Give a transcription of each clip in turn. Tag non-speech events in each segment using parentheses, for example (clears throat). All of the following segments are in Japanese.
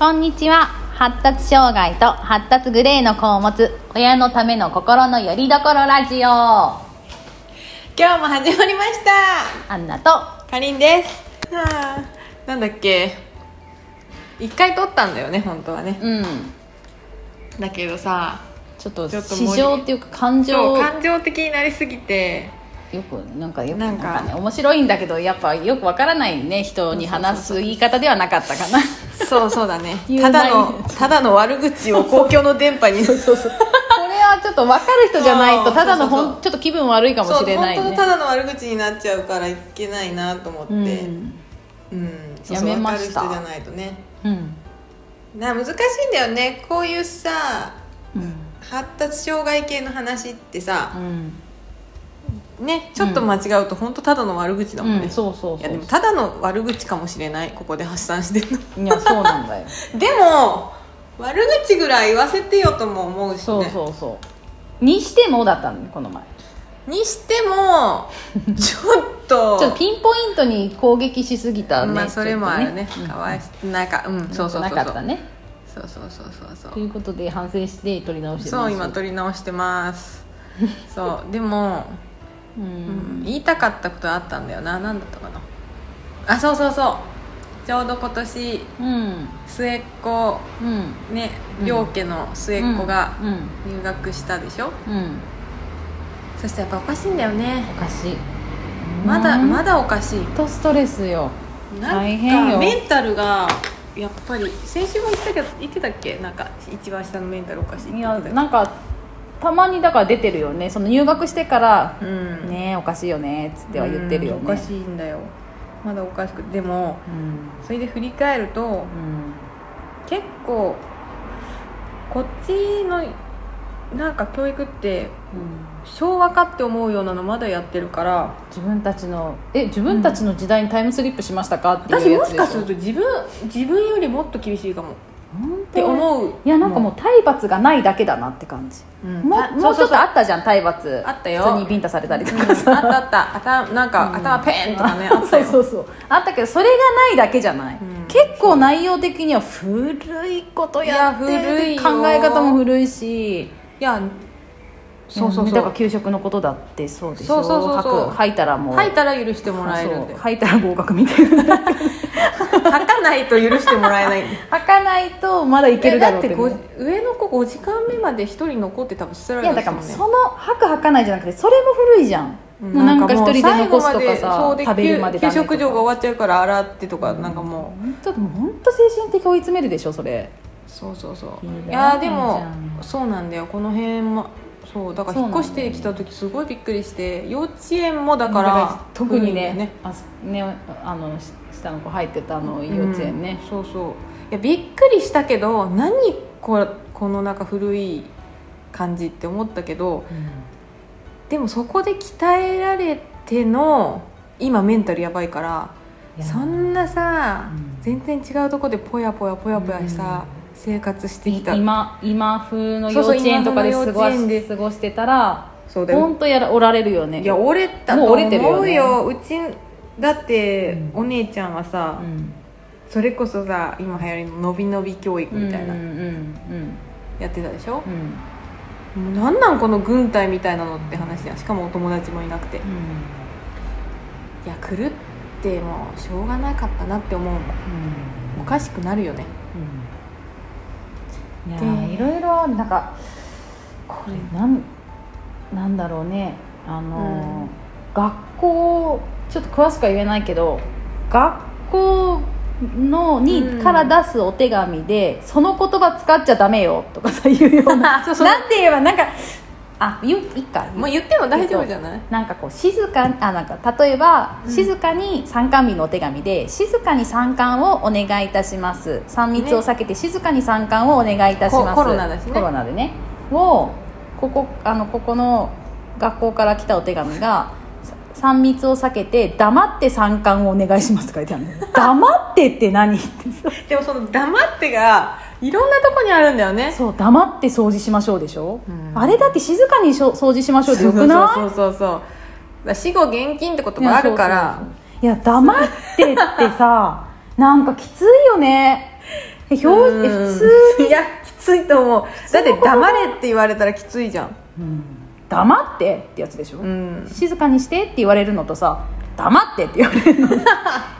こんにちは。発達障害と発達グレーの子を持つ親のための心のよりどころラジオ。今日も始まりました。アンナとかりんです。はあなんだっけ。一回撮ったんだよね本当はね。うん。だけどさちょっと市場っていうか感情感情的になりすぎてくなんかよくなんんかね面白いんだけどやっぱよくわからないね人に話す言い方ではなかったかな。そうそうだね。(laughs) ただのただの悪口を公共の電波に。そうそうそう。これはちょっと分かる人じゃないとただのほんちょっと気分悪いかもしれないね。本当のただの悪口になっちゃうからいけないなと思って。うん。うん。そうやそうめました。分かる人じゃないとね。うん。な難しいんだよね。こういうさうん。発達障害系の話ってさうんねちょっと間違うと本当ただの悪口だもんね、うんそうそうそういやでもただの悪口かもしれないここで発散してるの。いやそうなんだよ。(laughs) でも悪口ぐらい言わせてよとも思うしね。そうそうそう。にしてもだったのねこの前。にしても (laughs) ちょっとちょっとピンポイントに攻撃しすぎたねまあそれもあるね。かわいしなんかうんそうそうそうそう。なかったね。そうそうそうそうそう。ということで反省して取り直してそう今取り直してます。(laughs) そう。でも、ううん。ん、言いたかったことあったんだよな。何だったかな。あそうそうそう。ちょうど今年うん。末っ子うん。ねうん両家の末っ子がうん。入学したでしょ、うん、うんそしてやっぱおかしいんだよね。おかしい。まだうん。まだおかしい。とストレスよ。大変よ。かメンタルがやっぱり先週も言ったけど言ってたっけ？なんか一番下のメンタルおかしいいやなんかたまにだから出てるよね。その入学してからうん。ねえおかしいよねっつっては言ってるよね。うんおかしいんだよ。まだおかしくでもうん。それで振り返るとうん。結構こっちのなんか教育ってうん。昭和かって思うようなのまだやってるから自分たちのえ自分たちの時代にタイムスリップしましたか？って私いうやつでしょ。もしかすると自分自分よりもっと厳しいかもって思う。いやなんかもう体罰がないだけだなって感じ、うん。もたうもうちょっとあそったじゃん体罰。あったよ。普通にビンタされたりとかさ、うん。あったあった。頭なんか、頭ペーンとかねあったそうよそうそう。あったけどそれがないだけじゃない、うん。結構内容的には古いことやっていや古いよ。考え方も古いし。いやそうそうそう。だから給食のことだってそうでしょ。そうそうそうそう。吐いたらもう。吐いたら許してもらえるんで。吐いたら合格みたいな。吐かないと許してもらえない。吐かないとまだいけるだろうってだってご上の子5時間目まで一人残って多分捨てらいやれただからその吐く吐かないじゃなくてそれも古いじゃん、うん。もうなんか一人で残すとかさ食べるまで給食場が終わっちゃうから洗ってとかなんかも本当本当精神的追い詰めるでしょそれ。うそうそう。そういやでもそうなんだよ。この辺もそうだから引っ越してきた時すごいびっくりして幼稚園もだから特に古いん。だよねあねあのし下の子入ってたあの幼稚園ね、うんそうそう。いやびっくりしたけど何ここのなんか古い感じって思ったけどでもそこで鍛えられての今メンタルやばいからそんなさ、うん。全然違うとこでぽやぽやぽやぽやさ、生活してきた。今今風の幼稚園とかで過ごし過ごしてたらそうだよ。本当やらおられるよね。いや折れたと思れてるよね。うよ。うちだって、うん。お姉ちゃんはさ、うん。それこそさ今流行りののびのび教育みたいな、うんうんうんやってたでしょ？う、ん。もうなんなんこの軍隊みたいなのって話じゃんしかもお友達もいなくて。いや狂ってもうしょうがなかったなって思うもん。おかしくなるよね。うんいろいろなんかこれなんなんだろうね。あのー学校ちょっと詳しくは言えないけど学校のに、うんから出すお手紙でその言葉使っちゃダメよとかさいうような。(laughs) なんて言えばなんかあ言ういいか。もう言っても大丈夫じゃない？なんかこう静かにあなんか例えば、うん。静かに参観日のお手紙で静かに参観をお願いいたします。3密を避けて静かに参観をお願いいたします。ココロナだしね。コロナでね。をここあのここの学校から来たお手紙が3密を避けて黙って参観をお願いしますって書いてあるの。黙ってって何？ってさでもその黙ってがいろんなとこにあるんだよね。そう黙って掃除しましょうでしょ、うん。あれだって静かにしょ掃除しましょうでよくない？そうそうそう死後現金ってことがあるから。いや黙ってってさ (laughs) なんかきついよね。え表普通いやきついと思う。だって黙れって言われたらきついじゃん。うん。黙ってってやつでしょ、うん。静かにしてって言われるのとさ黙ってって言われるの。(laughs) で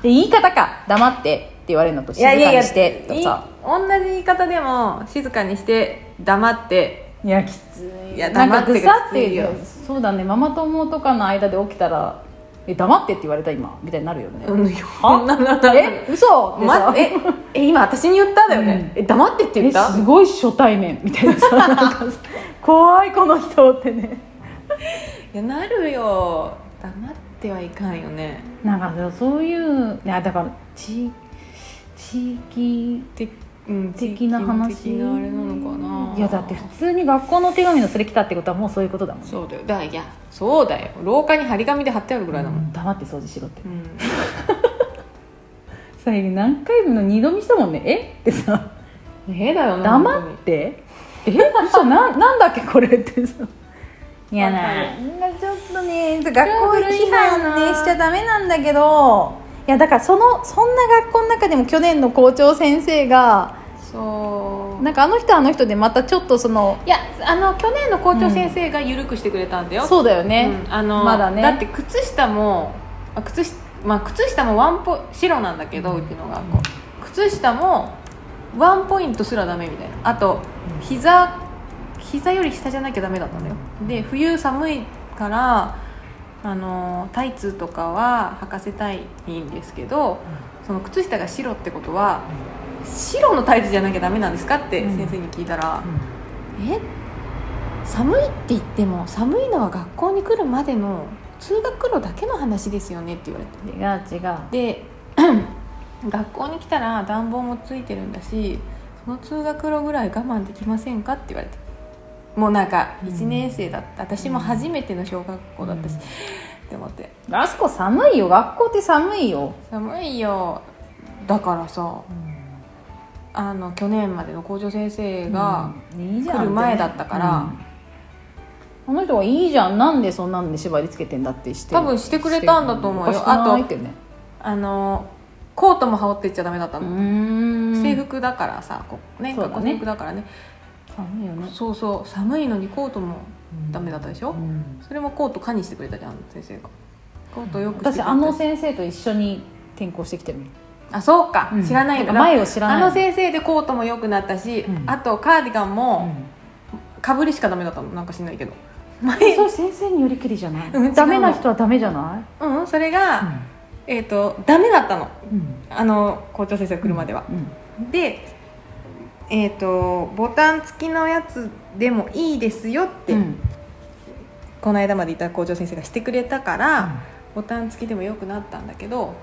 言い方か。黙ってって言われるのと静かにしてといさ同じ言い方でも静かにして黙って。いやきつい。いやなんか黙ってぐさっがきついそうだね。ママ友とかの間で起きたら「え黙って」って言われた今。みたいになるよね、うんえ嘘？ま、ええ今私に言っただよね、え黙ってって言えった？すごい初対面みたいな。(laughs) さ怖いこの人ってね。いやなるよ。黙ってはいかんよね。なんかそういういやだから地地域て、うん、的な話？的なあれなのかな。いやだって普通に学校の手紙のそれ来たってことはもうそういうことだもんね。そうだよ。だからいやそうだよ。廊下に張り紙で貼ってあるぐらいだもん、うん黙って掃除しろって。うん。さ何回もの二度見したもんね。え？ってさ。えだよな黙って？え？嘘ななんだっけこれってさ。いやなちょっとね学校批判ねしちゃダメなんだけど。いやだからそのそんな学校の中でも去年の校長先生がそう。なんかあの人はあの人でまたちょっとそのいやあの去年の校長先生が緩くしてくれたんだよ、そうだよね、うんあのまだね。だって靴下もあ靴下まあ、靴下もワンポ白なんだけど、うちの学校。靴下もワンポイントすらダメみたいな。あと膝膝より下じゃなきゃダメだったんだよ。で冬寒いからあのタイツとかは履かせたいんですけどその靴下が白ってことは白のタイツじゃなきゃダメなんですかって先生に聞いたら、え？寒いって言っても寒いのは学校に来るまでの通学路だけの話ですよねって言われて。違う違う。で (clears throat) 学校に来たら暖房もついてるんだしその通学路ぐらい我慢できませんかって言われて。もうなんかうん1年生だった、私も初めての小学校だったし、って思って。あそこ寒いよ。学校って寒いよ、寒いよ。だからさあの去年までの校長先生が、来る前だったからうん。あの人はいいじゃんなんでそんなんで縛りつけてんだってして多分してくれたんだと思うよ。おかしくないってね。あのコートも羽織ってっちゃダメだったうの、制服だからさこうね学校そうだね。制服だからね。寒いよね。そうそう。寒いのにコートもダメだったでしょ、うん。それもコート可にしてくれたじゃん先生が。コートよく私あの先生と一緒に転校してきてるのあそうか、うん。知らないか前を知らない。あの先生でコートも良くなったし、うん。あとカーディガンもかぶりしかダメだったの。なんかしないけど。前それ先生によりきりじゃない、うんダメな人はダメじゃなうんそれが、えっ、とダメだったの。い、うん。あの校長先生が来るまでは、うん。でえっ、とボタン付きのやつでもいいですよって、うん。この間までいた校長先生がしてくれたから、ボタン付きでもよくなったんだけど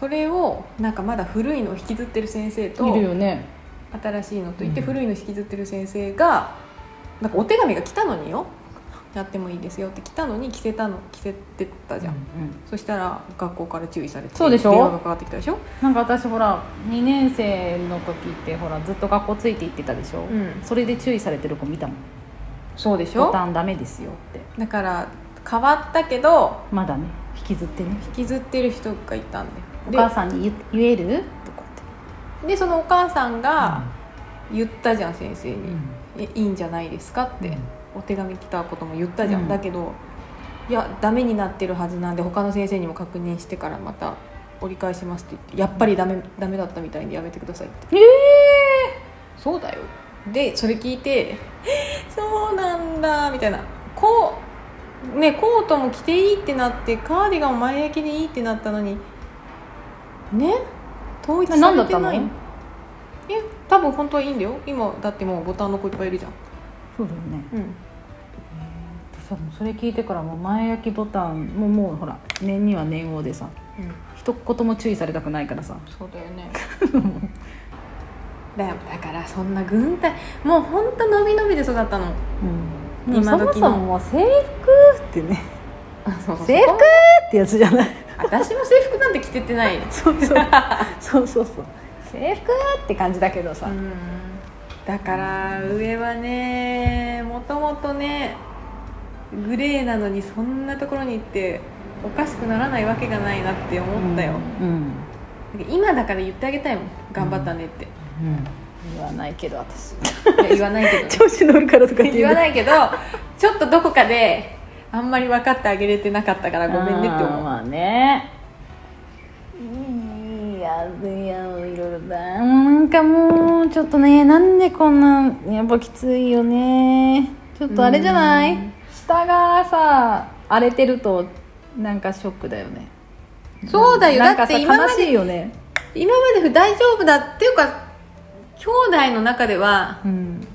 それをなんかまだ古いのを引きずってる先生といるよね。新しいのといってうん。古いの引きずってる先生がなんかお手紙が来たのによ。やってもいいですよって来たのに着せたの着せてたじゃん、うんそしたら学校から注意されてそうでしょ？電話がかかってきたでしょ、なんか私ほら2年生の時ってほらずっと学校ついて行ってたでしょ、うん。それで注意されてる子見たもん。そうでしょ？ボタンダメですよって。だから変わったけどまだね引きずってね。引きずってる人がいたんおだよ母さんに言言える？とかででそのお母さんってが言ったじゃん先生に、うん。えいいんじゃないですかって、うん。お手紙来たことも言ったじゃん、うん。だけどいやダメになってるはずなんで他の先生にも確認してからまた折り返しますって言ってやっぱりダメダメだったみたいでやめてくださいって。えそうだよ。でそれ聞いて (laughs) そうなんだみたいな。こうねコートも着ていいってなってカーディガンも前焼きでいいってなったのにね？統一さ何だったの？れてない。え多分本当はいいんだよ。今だってもうボタンの子いっぱいいるじゃん。そうだよね。うん。さもうそれ聞いてからもう前焼きボタンもうもうほら念には念をでさうん。一言も注意されたくないからさ。そうだよね。だ (laughs) よだからそんな軍隊もう本当伸び伸びで育ったの。うん、今そも今時のそももう制服ってね。制服ってやつじゃない？私も制服なんて着てってない。(laughs) そうそう。そうそうそう。制服って感じだけどさ、うん。だから上はねもともとねグレーなのにそんなところに行っておかしくならないわけがないなって思ったよ、うん。今だから言ってあげたいもん。頑張ったねって、うん。言わないけど私。言わないけど。ね (laughs) 調子乗るからとか言わいないけどちょっとどこかであんまり分かってあげれてなかったからごめんねって思う。まあね。いやいやいろいろだ。なんかもうちょっとねなんでこんなやっぱきついよね。ちょっとあれじゃない？うん。下がさ荒れてるとなんかショックだよね。そうだよ。なんかさだって今ま悲しいでよね。今まで大丈夫だっていうか兄弟の中ではうん。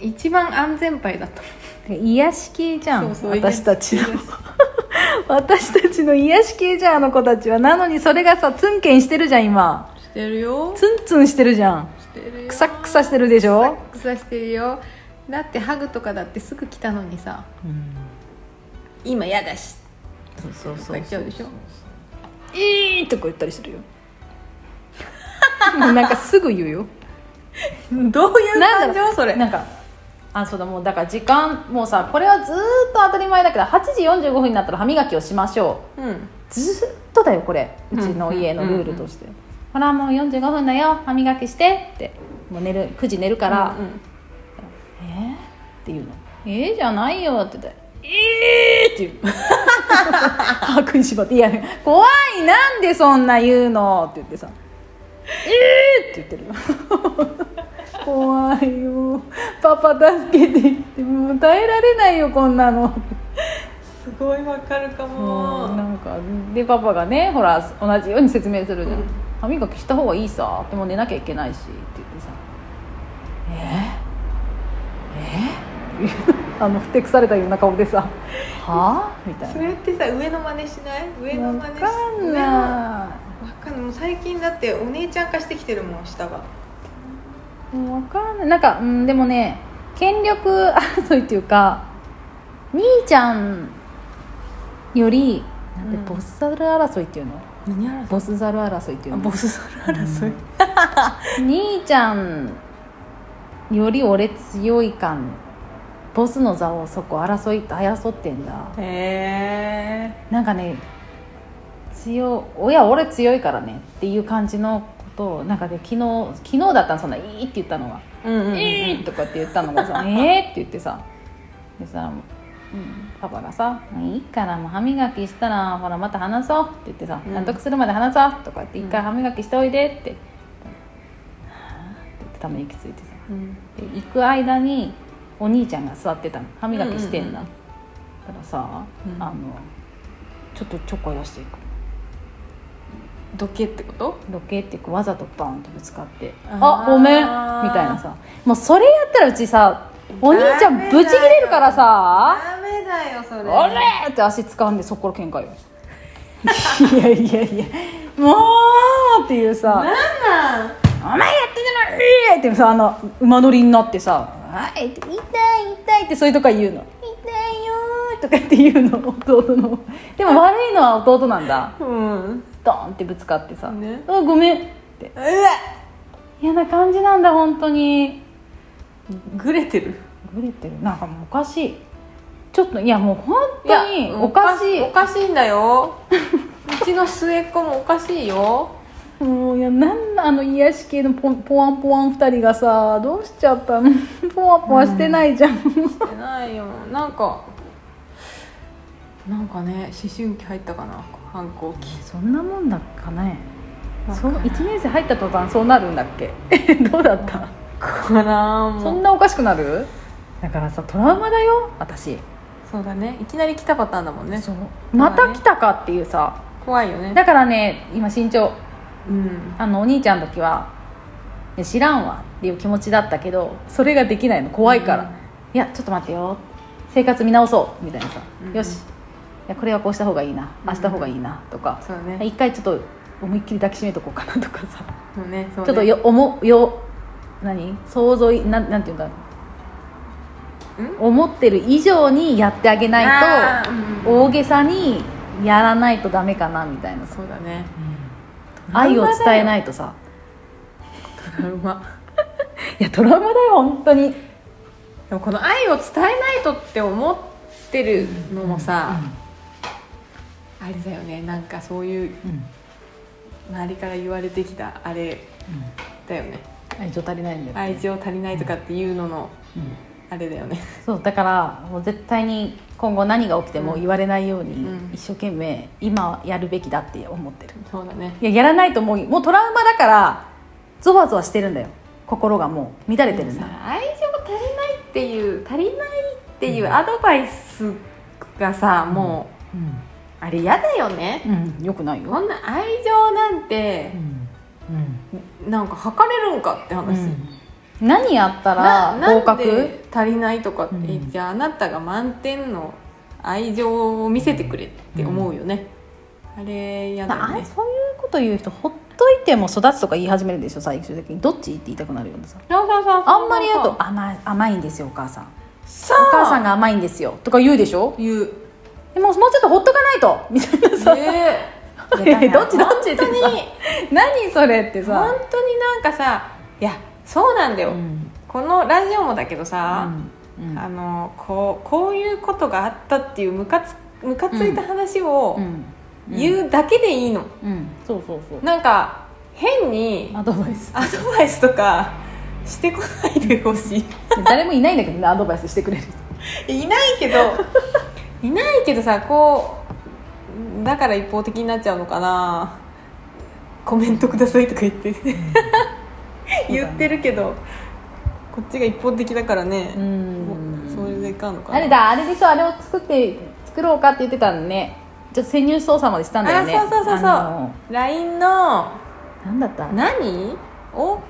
一番安全牌だった癒し系じゃんそうそう私たちの。(laughs) 私たちの癒し系じゃんあの子たちはなのにそれがさツンケンしてるじゃん今。してるよ。ツンツンしてるじゃん。してるよ。クサクサしてるでしょ？クサクサしてるよ。だってハグとかだってすぐ来たのにさ。今嫌だし。そうそうとか言っちゃうでしょ？いいとか言ったりするよ。も (laughs) うなんかすぐ言うよ。(laughs) どういうなんだろう。感情それ。なんかあそうだもうだから時間もうさこれはずーっと当たり前だけど8時45分になったら歯磨きをしましょう。うん。ずーっとだよこれ。うちの家のルールとして、ほらもう45分だよ。歯磨きしてって。もう寝る9時寝るから、うんえー、って言うの「えー、じゃないよ」って言って「えー!」って言う。(laughs) 歯食いしばって「いや怖い。なんでそんな言うの」って言ってさ「えー!」って言ってるよ怖いよ。パパ助けてってもう耐えられないよこんなの。すごいわかるかも。なんかでパパがねほら同じように説明するじゃん、うん歯磨きした方がいいさ。でも寝なきゃいけないしって言ってさ。え？ー、え？ー、(laughs) あのふてくされたような顔でさ。は？あみたいな。それってさ上の真似しない？上のわ真似しかんなわかんない。もう最近だってお姉ちゃん化してきてるもん下がいもうわかんない。なんか、うん、でもね権力 (laughs) 争いっていうか兄ちゃんよりなんてうん。ボスザル争いっていうの、何争ボスザル争いっていうの？ボスザル争い、兄ちゃんより俺強い感。ボスの座をそこ争い争ってんだ。へえ。なんかね強親俺強いからねっていう感じのことをなんかね昨日昨日だったのそんな「いい」って言ったのが。うんうん、う「ん、いい」とかって言ったのがさ「(laughs) えー」って言ってさ。でさ、うん、パパがさ「いいからもう歯磨きしたらほらまた話そう」って言ってさ「うん。納得するまで話そう」とかって「一回歯磨きしておいで」って「はあ」って言ってため息ついてさ。うん。で行く間にお兄ちゃんが座ってたの。歯磨きしてんだ、うんうんだからさ、うん。あのちょっとちょっかい出していくどけってこと？ロケっていうかわざとバーンとぶつかって「あごめん」みたいなさ。もうそれやったらうちさお兄ちゃんブチ切れるからさ。ダメだよそ「れ。あれ!」って足掴んでそこから喧嘩よ。いやいやいや。もうっていうさ。なんなん「お前やってない!」ってさあの馬乗りになってさ「はい」って「痛い痛い」ってそういうとこ言うの「痛いよー」とかって言うの弟の。でも悪いのは弟なんだ。うんドーンってぶつかってさ「ね。あごめん」って。うわ嫌な感じなんだ本当に。グレてる。グレてる。なんかもうおかしい。ちょっといやもう本当におかしい。おかしいんだよ。うちの末っ子もおかしいよ。もういやなんあの癒し系のポンポワンポワン2人がさどうしちゃったの？(laughs) ポワポワしてないじゃん、してないよ。なんかなんかね思春期入ったかな反抗期。そんなもんだかね。そうわかんない1年生入った途端そうなるんだっけ？(laughs) どうだった？かなそんなおかしくなる？だからさトラウマだよ私。そうだね。いきなり来たパターンだもんね。そう。また来たかっていうさ。怖いよね。だからね今身長。うん。あのお兄ちゃんの時は「いや知らんわ」っていう気持ちだったけどそれができないの。怖いから「うん。いやちょっと待ってよ。生活見直そう」みたいなさ「うんよし。いやこれはこうした方がいいな。ああした方がいいな」とか、ね。一回ちょっと思いっきり抱きしめとこうかなとかさ、ねね。ちょっとよ思よ何？想像いなんなんていうんだ思ってる以上にやってあげないあとーうん大げさにやらないとダメかなみたいなさ。そうだね。愛を伝えないいとさ。トラウマ。(laughs) いやトラウマだよ本当に。でもこの愛を伝えないとって思ってるのもさ、あれだよね。なんかそういううん。うん周りから言われてきたあれだよね。愛情足りないんだよ、愛情足りないとかっていうののうん。あれだよね。そうだからもう絶対に今後何が起きても言われないようにうん。一生懸命今やるべきだって思ってる。そうだね。いややらないともうもうトラウマだからゾワゾワしてるんだよ。心がもう。乱れてるんだ。さ愛情足りないっていう足りないっていうアドバイスがさ、もうん、うあれ嫌だよね、うん、よくないよ。こんな愛情なんてうんなんか測れるんかって話、何やったならなん合格？で足りないとかって、うんじゃああなたが満点の愛情を見せてくれって思うよね、あれ嫌だよね。あそういうこと言う人ほっといても育つとか言い始めるでしょ最終的に。どっちって言いたくなるようなさ。そうそうそうそうあんまり言うと甘い甘いんですよお母さん。そう。お母さんが甘いんですよ。とか言うでしょ？言うでももうちょっとほっとかないと。みたいなさ。ええ。(laughs) どっちどっちってさ。本当に。何それってさ。本当になんかさいやそうなんだよ、うん。このラジオもだけどさ、うん。あのこうこういうことがあったっていうムカつムカついた話をうん。言うだけでいいの、うん。そうそうそう。なんか変にアドバイス。アドバイスとかしてこないでほしい。誰もいないんだけどねアドバイスしてくれる人。(laughs) いないけどいないけどさこうだから一方的になっちゃうのかな。コメントくださいとか言って。言ってるけどこっちが一方的だからね、うん。それでいかんのかな。あれだあれでしょあれを作って作ろうかって言ってたのね。ちょっと潜入捜査までしたんだよね。あそうそうそうそう。LINE のなんだった？何？おん？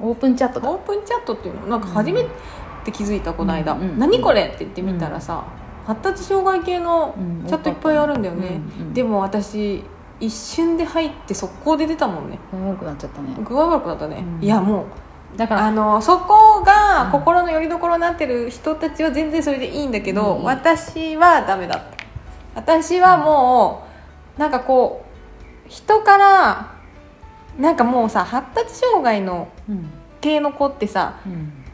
オープンチャットだ。オープンチャットっていうの？なんか初めて気づいたこの間、うんうん。何これ？って言ってみたらさ、発達障害系のうんチャットいっぱいあるんだよね、うんうんでも私一瞬で入って速攻で出たもんね。悪くなっちゃったね。具合悪くなったね、うん。いやもうだからあのそこがうん。心の拠り所になってる人たちは全然それでいいんだけど、うん。私はダメだった。私はもうなんかこう人からなんかもうさ発達障害のうん。系の子ってさ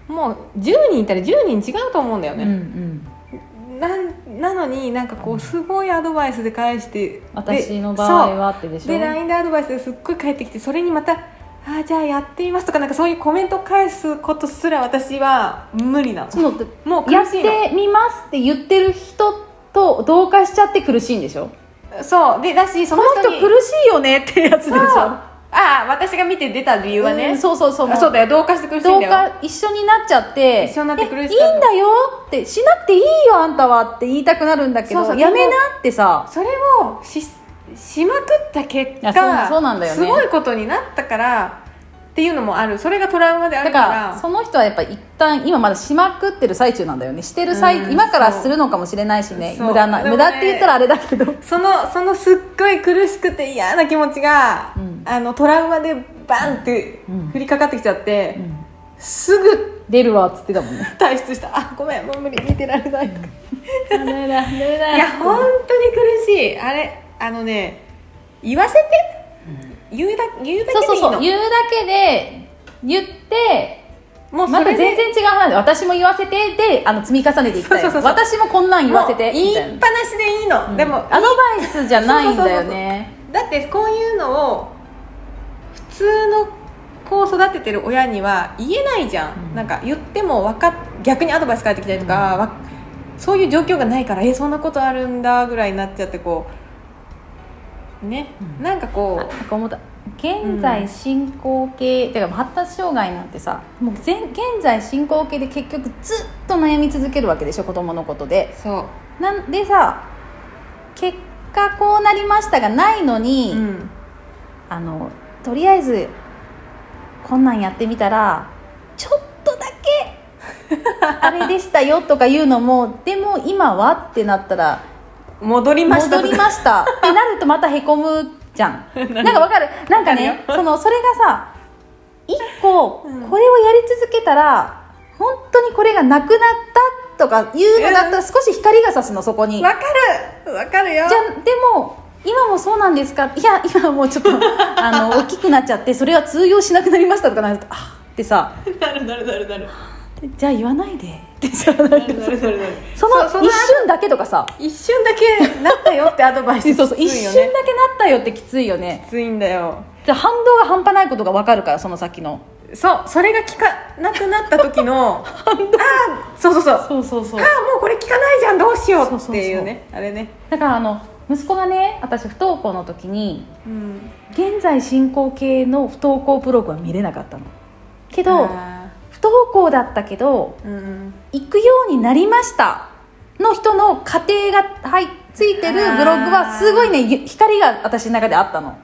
うん。もう10人いたら10人違うと思うんだようんうね、んなんなのになんかこうすごいアドバイスで返してで私の場合はってでしょ？で LINE でアドバイスですっごい返ってきてそれにまた「あーじゃあやってみます」とかなんかそういうコメント返すことすら私は無理なの。そのもう苦やってみますって言ってる人と同化しちゃって苦しいんでしょ？そう。でだしそこの人苦しいよねってやつでしょ？ああ私が見て出た理由はね、うん。そうそうそう。あそうだよ。同化して苦しいん同だよ。化一緒になっちゃって一緒になって苦しえかったいいんだよってしなくていいよあんたはって言いたくなるんだけどそうそう。やめなってさ。それをししまくった結いそうそうなんだよね。すごいことになったからっていうのもある。それがトラウマであだるから。からその人はやっぱ一旦今まだしまくってる最中なんだよね。してる最、うん今からするのかもしれないしね。無駄な、ね無駄って言ったらあれだけど。そのそのすっごい苦しくて嫌な気持ちが、うん。あのトラウマでバンってうん。降りかかってきちゃって、うん。すぐ出るわっつってたもんね。退出した。あごめんもう無理見てられない。とか、いや本当に苦しい。あれあのね言わせて、言うだ言うだけそうでいいの？そうそう言うだけで言ってもうそまた全然違う話。で私も言わせてであの積み重ねていきたい。そうそうそう私もこんなん言わせて言いっぱなしでいいの、でもアドバイスじゃないんだよね。だってこういうのを普通の子を育ててる親には言えないじゃん、うん。なんか言ってもわかっ逆にアドバイス返ってきたりとか、わそういう状況がないからえそんなことあるんだぐらいになっちゃってこうね、うん。なんかこなんか思った現在進行形、てか発達障害なんてさもう前現在進行形で結局ずっと悩み続けるわけでしょ子供のことで。うそう。なんでさ結果こうなりましたがないのに、うん。あのとりあえずこんなんやってみたらちょっとだけ (laughs) あれでしたよとか言うのもでも今はってなったら戻りました戻りましたってなるとまたへこむじゃん。(laughs) なんかわかる？なんかねそのそれがさ一個うん。これをやり続けたら本当にこれがなくなったとかいうのだったら少し光が差すのそこに。わかる。わかるよ。じゃあでも今もそうなんですか？(laughs) いや今はもうちょっと (laughs) あの大きくなっちゃってそれは通用しなくなりましたとかなるとあってさ。なるなるなるなるじゃあ言わないで。ってさなんかなるなるなるなるその一瞬だけとかさ。一瞬だけなったよってアドバイスそうそう一瞬だけなったよってきついよね。きついんだよ。じゃあ反動が半端ないことが分かるからその先の。そうそれが効かなくなった時の (laughs) ああそうそうそう。あそうそうそう。あもうこれ効かないじゃんどうしようっていうね。あれね。だからあの息子がね私不登校の時にうん。現在進行形の不登校ブログは見れなかったの。けど登校だったけどーうん行くようになりましたの人の家庭が、はい、ついてるブログはすごいねゆ光が私の中であったの。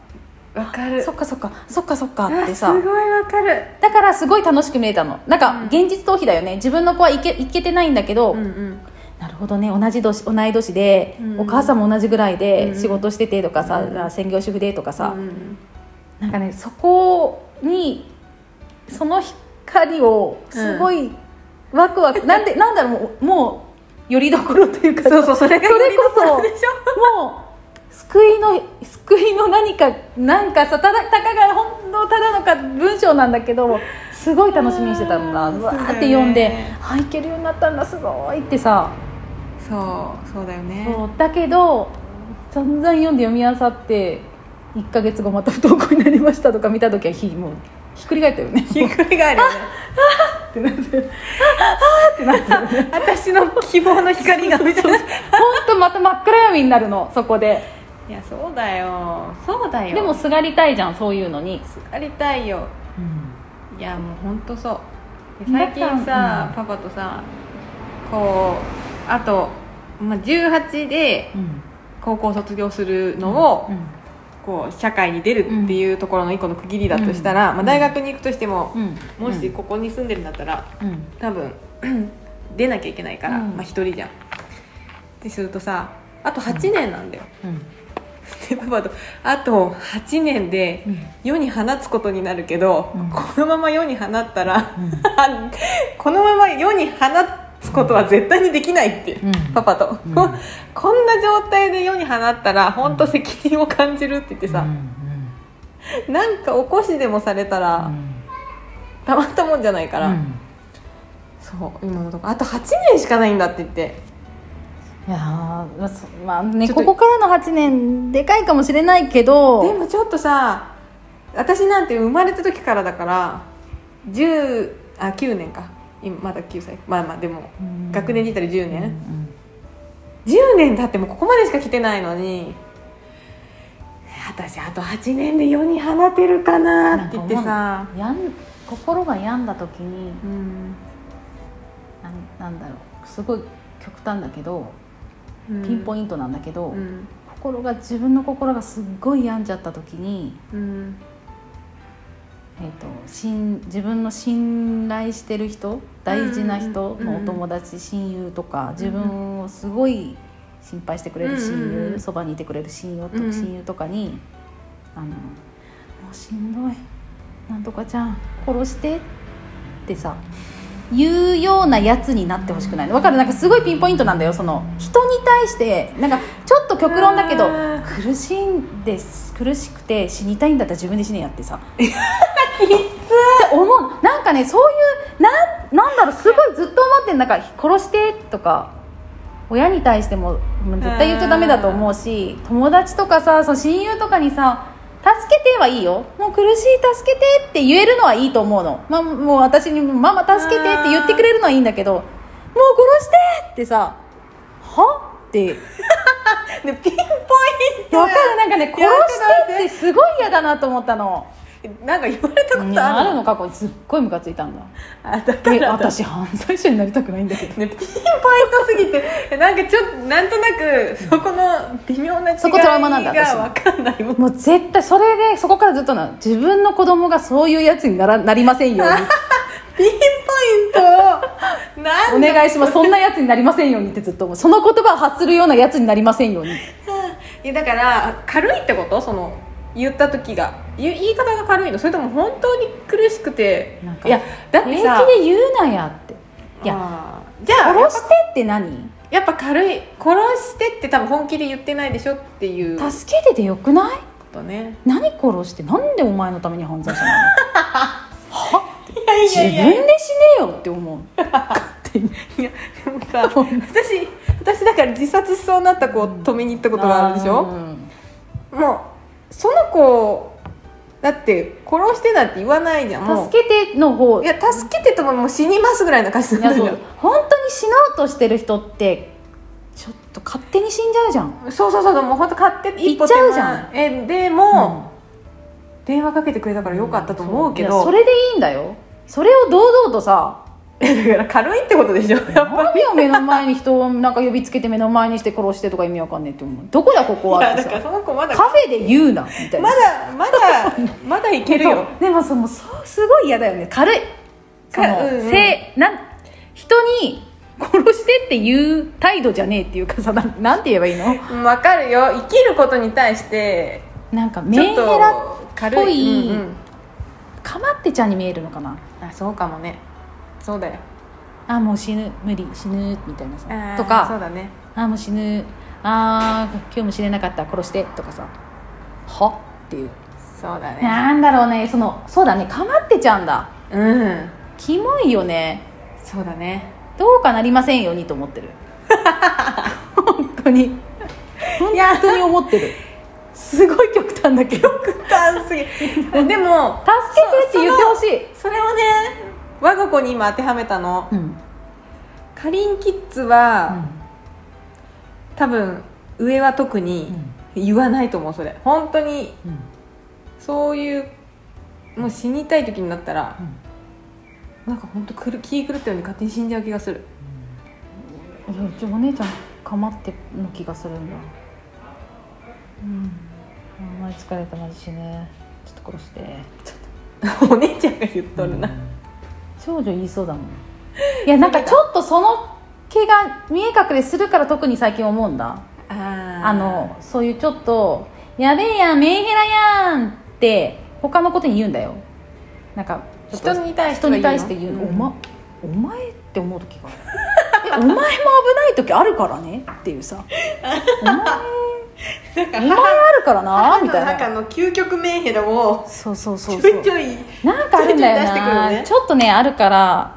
わかる。そっかそっかそっかそっかあってさ。すごいわかる。だからすごい楽しく見えたの。なんかうん。現実逃避だよね。自分の子はいけいけてないんだけど、うんうん。なるほどね同じ年同い年で、うん。お母さんも同じぐらいうん。で仕事しててとかさ、うん。専業主婦でとかさ、うんなんかねそこにその光をすごいワクワク、なんでなんだろうもうよりどころというかそうそうそれがそれこそもう救いの救いの何かなんかさただたかが本当ただのか文章なんだけどすごい楽しみにしてたんだわーって読んでねあいけるようになったんだすごいってさ。そうそうだよね。だけど散々読んで読み漁って1か月後また不登校になりましたとか見た時はひもうひっくり返ったよね。(laughs) ひっくり返るよね。ってなってってなってる。ね (laughs) 私の希望の光が。みたいな本当また真っ暗闇になるのそこで。いやそうだよ。そうだよ。でもすがりたいじゃんそういうのに、すがりたいよ。いやもう本当そう。最近さ、うん。パパとさこうあと、まあ、18でうん。高校卒業するのを、うんこう社会に出るっていうところの一個の区切りだとしたら、うん。まあ、大学に行くとしても、うん。もしここに住んでるんだったらうん。多分出なきゃいけないから、うん。まあ一人じゃん。ってするとさあと8年なんだよ、うん。でパパとあと8年でうん。世に放つことになるけど、うん。このまま世に放ったら、うん。(laughs) このまま世に放つことは絶対にできないって、うん。パパと、うん。こ (laughs) こんな状態で世に放ったら本当責任を感じるって言ってさ、なんか起こしでもされたら、たまったもんじゃないから、うん。そう今のとこ。あと8年しかないんだって言って。いやーまあそまあねここからの8年でかいかもしれないけどでもちょっとさ私なんて生まれた時からだから10あ9年か今まだ9歳。まあまあでもうん。学年で言ったら10うん。年、10年経ってもここまでしか来てないのに。私あと8年で世に放てるかなって言ってさ。うんやん心が病んだ時にうん。なんなんだろう。すごい極端だけどうん。ピンポイントなんだけど、うん。心が自分の心がすっごい病んじゃった時に、うんえー、と信自分の信頼してる人大事な人のお友達親友とか自分をすごい心配してくれる親友そばにいてくれる親友と親友とかに「あのもうしんどい。なんとかちゃん殺して」ってさ言うようなやつになってほしくない。のわかる？なんかすごいピンポイントなんだよ。その人に対してなんかちょっと極論だけどうん苦しんです苦しくて死にたいんだったら自分で死ねやってさ。(laughs) って思う。なんかねそういうなんなんだろうすごいずっと思ってんなんか殺してとか親に対しても絶対言っちゃダメだと思うし友達とかさその親友とかにさ助けてはいいよ。もう苦しい助けてって言えるのはいいと思うの、まあ、もう私にもママ助けてって言ってくれるのはいいんだけどもう殺してってさは？って。(laughs) でピンポイントわかる？なんかね殺やしてってすごい嫌だなと思ったのなんか言われたこいとあるやあるのかこれ。すっごいムカついたんだ。あだ私犯罪者になりたくないんだけど。ね、ピンポイントすぎてなんかちょっとなんとなくそこの微妙な違いそこトラウマなんだ私が分かんないもう絶対それでそこからずっとなの自分の子供がそういうやつにならなりませんように。(laughs) ピンポイントを。なんお願いします。そんなやつになりませんようにってずっと思う。その言葉を発するようなやつになりませんように。(laughs) いやだから軽いってこと？その言った時が言言い方が軽いの。それとも本当に苦しくていやだって平さ気で言うなやって。いやじゃあ殺してって何？やっぱ軽い。殺してって多分本気で言ってないでしょっていう。こ助けててよくない？とね。何殺して？なんでお前のために犯罪者なの？は？いやい自分で死ねよって思う。いやでもさ (laughs) 私私だから自殺しそうになった子を止めに行ったことがあるでしょ、うん。もうその子だって殺してだって言わないじゃん助けての方。いや助けてとももう死にますぐらいな感じなんだよ。本当に死のうとしてる人ってちょっと勝手に死んじゃうじゃん、そうそうそうもう本当買って一歩行っちゃうじゃん。えでも、電話かけてくれたからよかったと思うけど、いやそれでいいんだよ。それを堂々とさだから軽いってことでしょやっぱ何を目の前に人をなんか呼びつけて目の前にして殺してとか意味わかんねえって思う。どこだここいはってさ。その子まだカフェで言うなみたいな。まだまだまだいけるよ。(laughs) でもそのそうすごい嫌だよね。軽い。その、かうんうん。せなん人に殺してっていう態度じゃねえっていうかさなんなんて言えばいいの？うんわかるよ。生きることに対してなんかメンヘラとっ軽ぽい、うんうん。かまってちゃんに見えるのかな？あそうかもねそうだよ。あもう死ぬ無理死ぬみたいなさ。とかそうだね。あもう死ぬあー今日も死ねなかった殺してとかさ。は？っていう。そうだね。なんだろうねそのそうだねかまってちゃんだ。うん。キモいよね。そうだね。どうかなりませんようにと思ってる。(laughs) 本当に。本当に思ってる。すごい極端だけど助極端すぎ (laughs) でもけてって言ってほしい。それをね我が子に今当てはめたの。うん。かりんキッズは、多分上は特に言わないと思うそれ。本当にうん。そういうもう死にたい時になったら、なんか本当くる気狂ったように勝手に死んじゃう気がする。いやうちお姉ちゃんかまっての気がするんだ。うん。あんまり疲れたマジ死ね。ちょっと殺して。ちょっとお姉ちゃんが言っとるな、少女言いそうだもん。いやなんかちょっとその気が見え隠れするから特に最近思うんだ。あー。あのそういうちょっと「やべえやんメンヘラやん」って他のことに言うんだよ。なんか人に対して人に対して言うの、うん。おまお前って思う時がある。(laughs) えお前も危ない時あるからねっていうさ。(laughs) お前お前あるからなみたいな。の究極メンヘラをそうそうそうちそう。ょいちょいなんかあるんだよな、ね。ちょっとねあるから。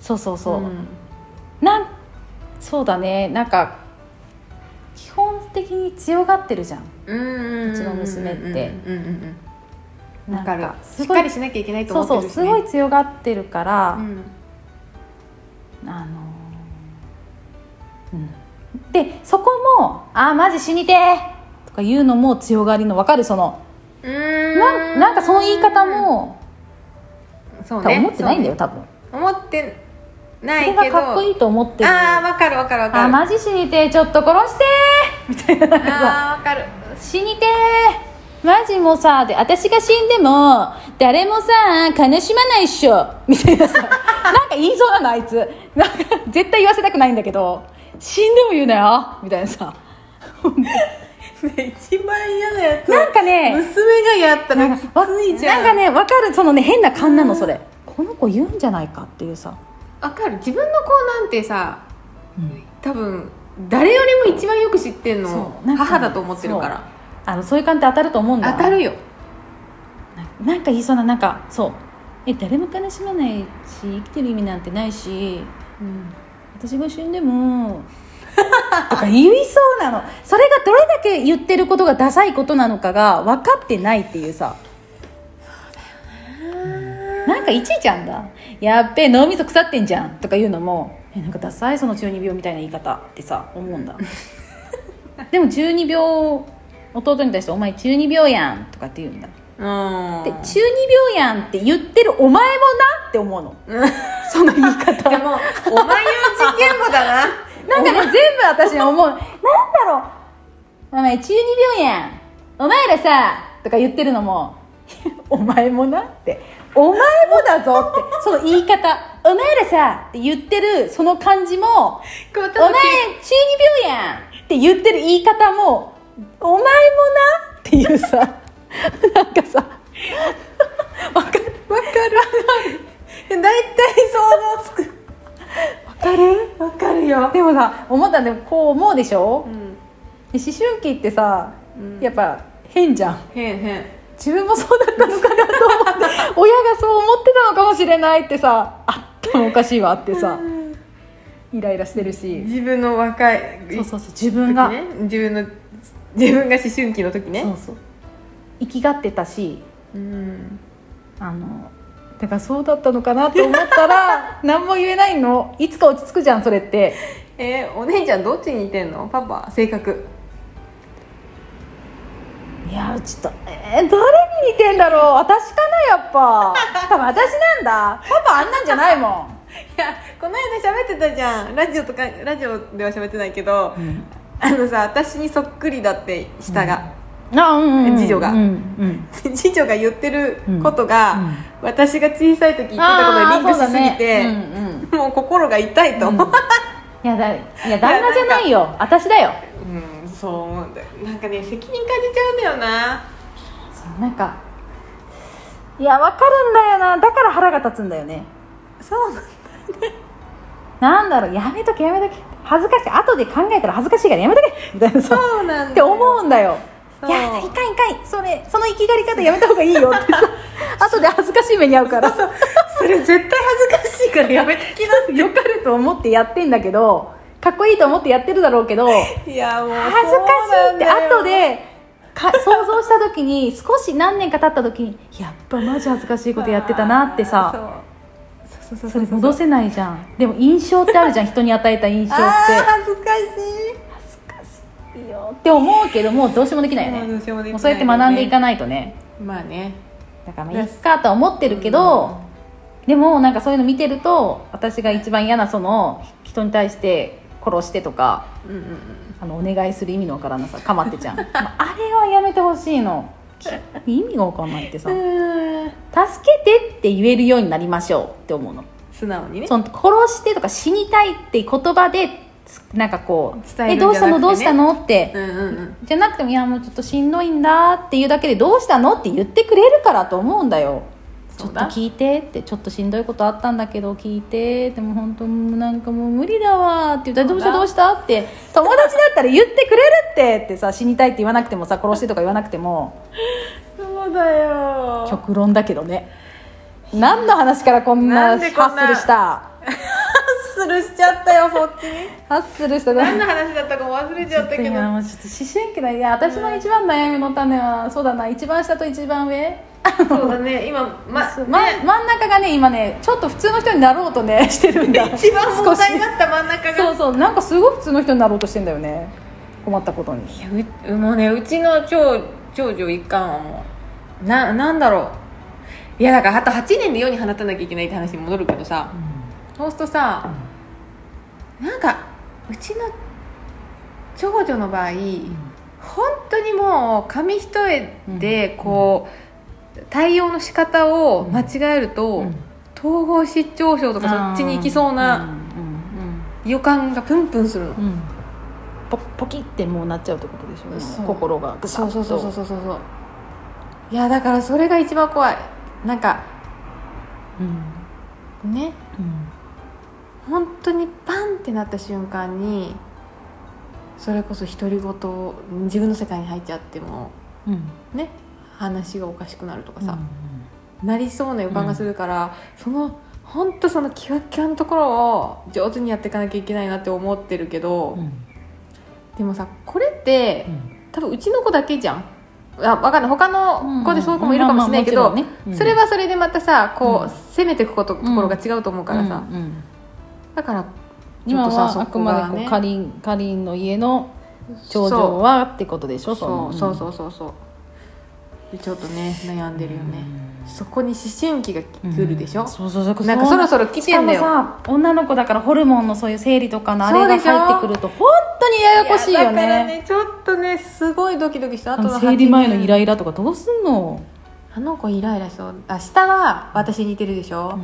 そうそうそう、ん。なんそうだね。なんか基本的に強がってるじゃん。うちの娘って。うんかしっかりしなきゃいけないとそう思ってるし、そうすね、ごい強がってるから、うん。あのーうんでそこも「あーマジ死にてー」とか言うのも強がりの分かるそのなんなんかその言い方もそうね。思ってないんだよそ多分。思ってなそれいけど。がかっこいいと思ってる。ああわかるわかるわあかる。マジ死にてーちょっと殺してーみたいな。なあーわかる。死にてー。マジもうさで私が死んでも誰もさ悲しまないっしょ。みたいなさ。(laughs) なんか言いそうなのあいつ。なんか絶対言わせたくないんだけど死んでも言うなよ。みたいなさ。(laughs) 一番嫌なやつなんかね娘がやったらきついじゃん。なんかね分かる。そのね変な勘なのそれ。この子言うんじゃないかっていうさ、わかる。自分の子なんてさ多分誰よりも一番よく知ってんその母だと思ってるから。あのそういう勘って当たると思うんだ。当たるよ。ななんか言いそうななんかそう。え誰も悲しまないし生きてる意味なんてないし私が死んでも (laughs) とか言いそうなの。それがどれだけ言ってることがダサいことなのかが分かってないっていうさ。なんかいちいちあんだ。やっべえ脳みそ腐ってんじゃんとか言うのもえなんかダサいその中二病みたいな言い方ってさ思うんだ。(laughs) でも中二病弟に対して「お前中二病やん」とかって言うんだ。うん。で中二病やんって言ってるお前もなって思うの (laughs) その言い方でもお前用事件簿だななんかね、全部私に思う。なんだろう。お前、中二病やん。お前らさ、とか言ってるのも、(laughs) お前もなって。お前もだぞって。その言い方。お前らさ、って言ってる、その感じも、お前、中二病やんって言ってる言い方も、お前もなっていうさ、なんかさ、(laughs) わかるわかる大体想像つく。わかる？わかるよ。でもさ、思ったんで、こう思うでしょ？うん。で思春期ってさ、うん。やっぱ変じゃん。へんへん自分もそうだったのかなと思って。(laughs) 親がそう思ってたのかもしれないってさあったもおかしいわってさイライラしてるし。自分の若いそうそうそう自分が、時ね。自分の自分が思春期の時ね。そうそう。生きがってたしうん。あのだからそうだったのかなと思ったら (laughs) 何も言えないの。いつか落ち着くじゃんそれって。えーお姉ちゃんどっちに似てんの？パパ性格。いやちょっとえー、誰に似てんだろう。私かなやっぱ。多分私なんだ。パパあんなんじゃないもん、(laughs) いやこの間喋ってたじゃん。ラジオとかラジオでは喋ってないけど、あのさ私にそっくりだって下が、あうんうんうん次女が。うんうん。次女が言ってることが、うん。うん私が小さい時言ってたことにリンクしすぎて、もう心が痛いと、う。ん。いやだいや旦那じゃないよ。私だよ。うんそう思うんだよ。なんかね責任感じちゃうんだよな。そうなんかいやわかるんだよな。だから腹が立つんだよね。そうなんなんだろうやめとけやめとけ。恥ずかしい。後で考えたら恥ずかしいからやめとけ。みたいなさ。そうなんだよ。って思うんだよいやいかんいかんそれその生きがり方やめた方がいいよってさ。(laughs) 後で恥ずかしい目に遭うから。さそれ絶対恥ずかしいからやめてきなよかると思ってやってんだけどかっこいいと思ってやってるだろうけどいやもう恥ずかしいって後でか想像した時に少し何年か経った時にやっぱマジ恥ずかしいことやってたなってさ。そう。そうそれ戻せないじゃん。でも印象ってあるじゃん。人に与えた印象って。恥ずかしいいよ。って思うけどもうどうしようもできないよね。もうどうしようもできないもうそうやって学んでいかないとね。いまあね。だからまあいいかとは思ってるけど、でもなんかそういうの見てると私が一番嫌なその人に対して殺してとかうんうんあのお願いする意味のわからなさかまってちゃんまああれはやめてほしいの。意味がわかんないってさ。(laughs) うん。助けてって言えるようになりましょうって思うの。素直にね。その殺してとか死にたいって言葉でつなんかこう伝えるんどうしたの？どうしたの?」って。うんうんうん。じゃなくても「いやもうちょっとしんどいんだ」っていうだけで「どうしたの?」って言ってくれるからと思うんだよ。ちょっと聞いてってちょっとしんどいことあったんだけど聞いて。でも本当なんかもう無理だわって言ったら「どうしたどうした?」って友達だったら言ってくれるってってさ死にたいって言わなくてもさ殺してとか言わなくても。そうだよ。極論だけどね。何の話からこんなハッスルした？スルしちゃったよそっち。にハッスルした何の話だったか忘れちゃったけど。ちょっと思春期だいや私の一番悩みの種はそうだな。一番下と一番上。そうだね。今まま真ん中がね今ねちょっと普通の人になろうとね (laughs) してるんだ。一番問題だった真ん中が。そうそう。なんかすごい普通の人になろうとしてんだよね。困ったことに。いやうもうねうちの長長女一貫はもう。ななんだろう。いやだからあと8年で世に放たなきゃいけないって話に戻るけどさ、そうするとさ、なんかうちの長女の場合、本当にもう紙一重でこう、対応の仕方を間違えると、うん。統合失調症とかそっちに行きそうな予感がプンプンする。の、うん。うんうんポポキってもうなっちゃうってことでしょそう。心がそうそうそうそうそうそういやだからそれが一番怖い。なんかうん。ね。うん本当にパンってなった瞬間にそれこそ独り言を自分の世界に入っちゃってもうん。ね話がおかしくなるとかうんさ、なりそうな予感がするから、その本当そのキワキワのところを上手にやっていかなきゃいけないなって思ってるけど、うん。でもさこれってうん。多分うちの子だけじゃん。あ分かんない。他の子でそういう子もいるかもしれないけど、それはそれでまたさこう、うん。攻めていくことところが違うと思うからさ、うんうんだから今はあくまでこうかりんかりんの家の長女はってことでしょ？そうそうそううそうそう。でちょっとね悩んでるよね、そこに思春期が来るでしょ、そうそうそう。なんかそろそろ来てんだよ。しかもさ女の子だからホルモンのそういう生理とかのあれが入ってくると本当にややこしいよやだからねねちょっとねすごいドキドキした。あと生理前のイライイラとかどうすんの、あの子イライラしそう。あ下は私に似てるでしょ、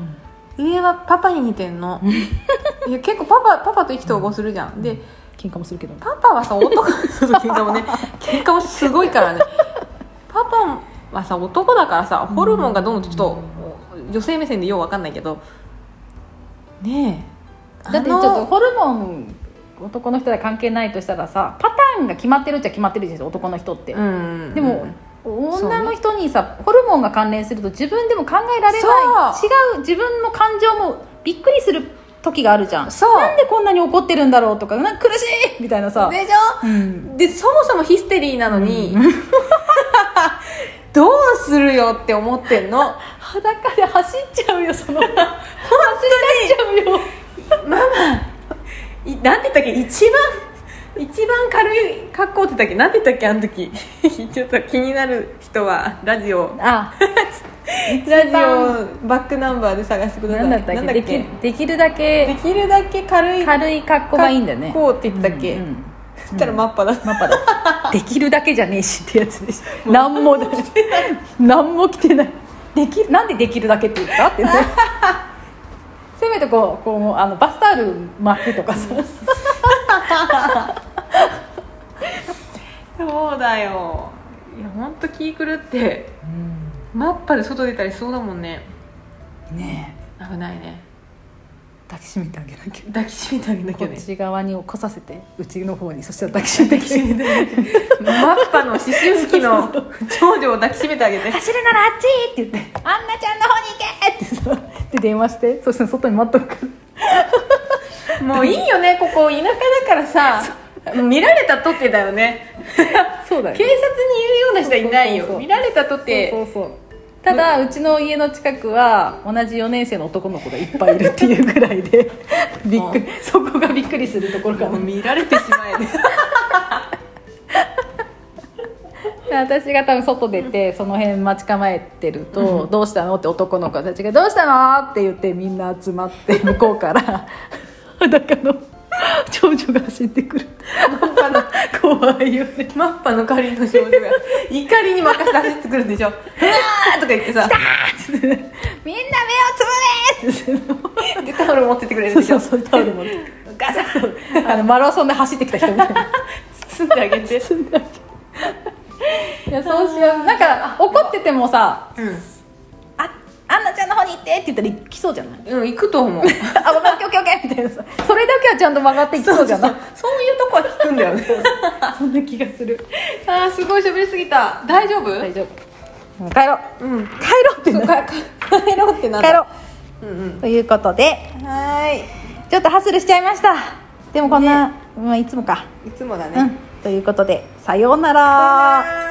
上はパパに似てんの。(laughs) いや結構パパパパと意気投合するじゃん。で喧嘩もするけど。ねパパはさ男。(laughs) そう喧嘩もね。(laughs) 喧嘩もすごいからね。パパはさ男だからさホルモンがどんどんちょっと女性目線でようわかんないけど。ねえ。だってちょっとホルモン男の人は関係ないとしたらさパターンが決まってるっちゃ決まってるでしょ男の人って、うんでも、そうね女の人にさホルモンが関連すると自分でも考えられない。そ違う自分の感情もびっくりする時があるじゃん。そう。なんでこんなに怒ってるんだろうとかなんか苦しい！みたいなさ、でしょ？うん、でそもそもヒステリーなのに、(laughs) するよって思ってんの？裸で走っちゃうよその。(laughs) 走り出しちゃうよ。ママいなんて言ったっけ？一番一番軽い格好って言ったっけ？なんて言ったっけ？あの時。(laughs) ちょっと気になる人はラジオ。あ。(laughs) ラジオバックナンバーで探してください。なんだったっけ？できできるだでけきるだけ軽い軽い格好がいいんだよね。こうって言ったっけ、うんうん。そしたらマッパだ、マッパだ。(laughs) できるだけじゃねえしってやつです何もだ何も着てない。できなんでできるだけって言った？ってね。せめてこうこうあのバスタオル巻くとかさそうだよ。いや本当気狂って。マッパで外出たりしそうだもんね。ね危ないね。え抱きしめてあげなきゃ。抱きしめてあげなきこゃね。っち側に起こさせてうちの方に。そしたら抱きしめてあげて。(laughs) マッパの思春期の長女を抱きしめてあげて。走るならあっちって言って「アンナちゃんの方に行け!」ってさで電話してそしたら外に待っとく。からもういいよねここ。田舎だからさ見られたとってだよね。(laughs) そうだ警察に言うような人はいないよ。見られたとって。そうそうただうちの家の近くは同じ4年生の男の子がいっぱいいるっていうぐらいで (laughs) びっくりそこがびっくりするところかもう見られてしまえ (laughs) 私が多分外出てその辺待ち構えてると「どうしたの?」って男の子たちが「どうしたの?」って言ってみんな集まって向こうから。裸の (laughs) 長女が走ってくる。怖いよね。マッパの狩りの少女が。怒りに任せて走ってくるんでしょ「うわー!」とか言ってさ。みんな目をつぶれってでタオル持ってってくれるんでしょ。そうそうタオル持って。ガサッ。あのマラソンで走ってきた人みたいな。包んであげて。いやそうしよう。なんか怒っててもさう「あアンナちゃんの方に行って」って言ったら行きそうじゃない？ん、うん、行くと思う (laughs) あ、分かった、オッケーオッケーみたいなさ。それだけはちゃんと曲がっていきそうじゃない？そういうとこは聞くんだよね (laughs) そんな気がする。あーすごい喋りすぎた大丈夫？大丈夫。うん帰ろう。うん帰ろうってな。帰ろうってな帰ろううんう。ということで、うんはーいちょっとハッスルしちゃいました。でもこんな、まあいつもか。いつもだね、うん。ということで、さような。ら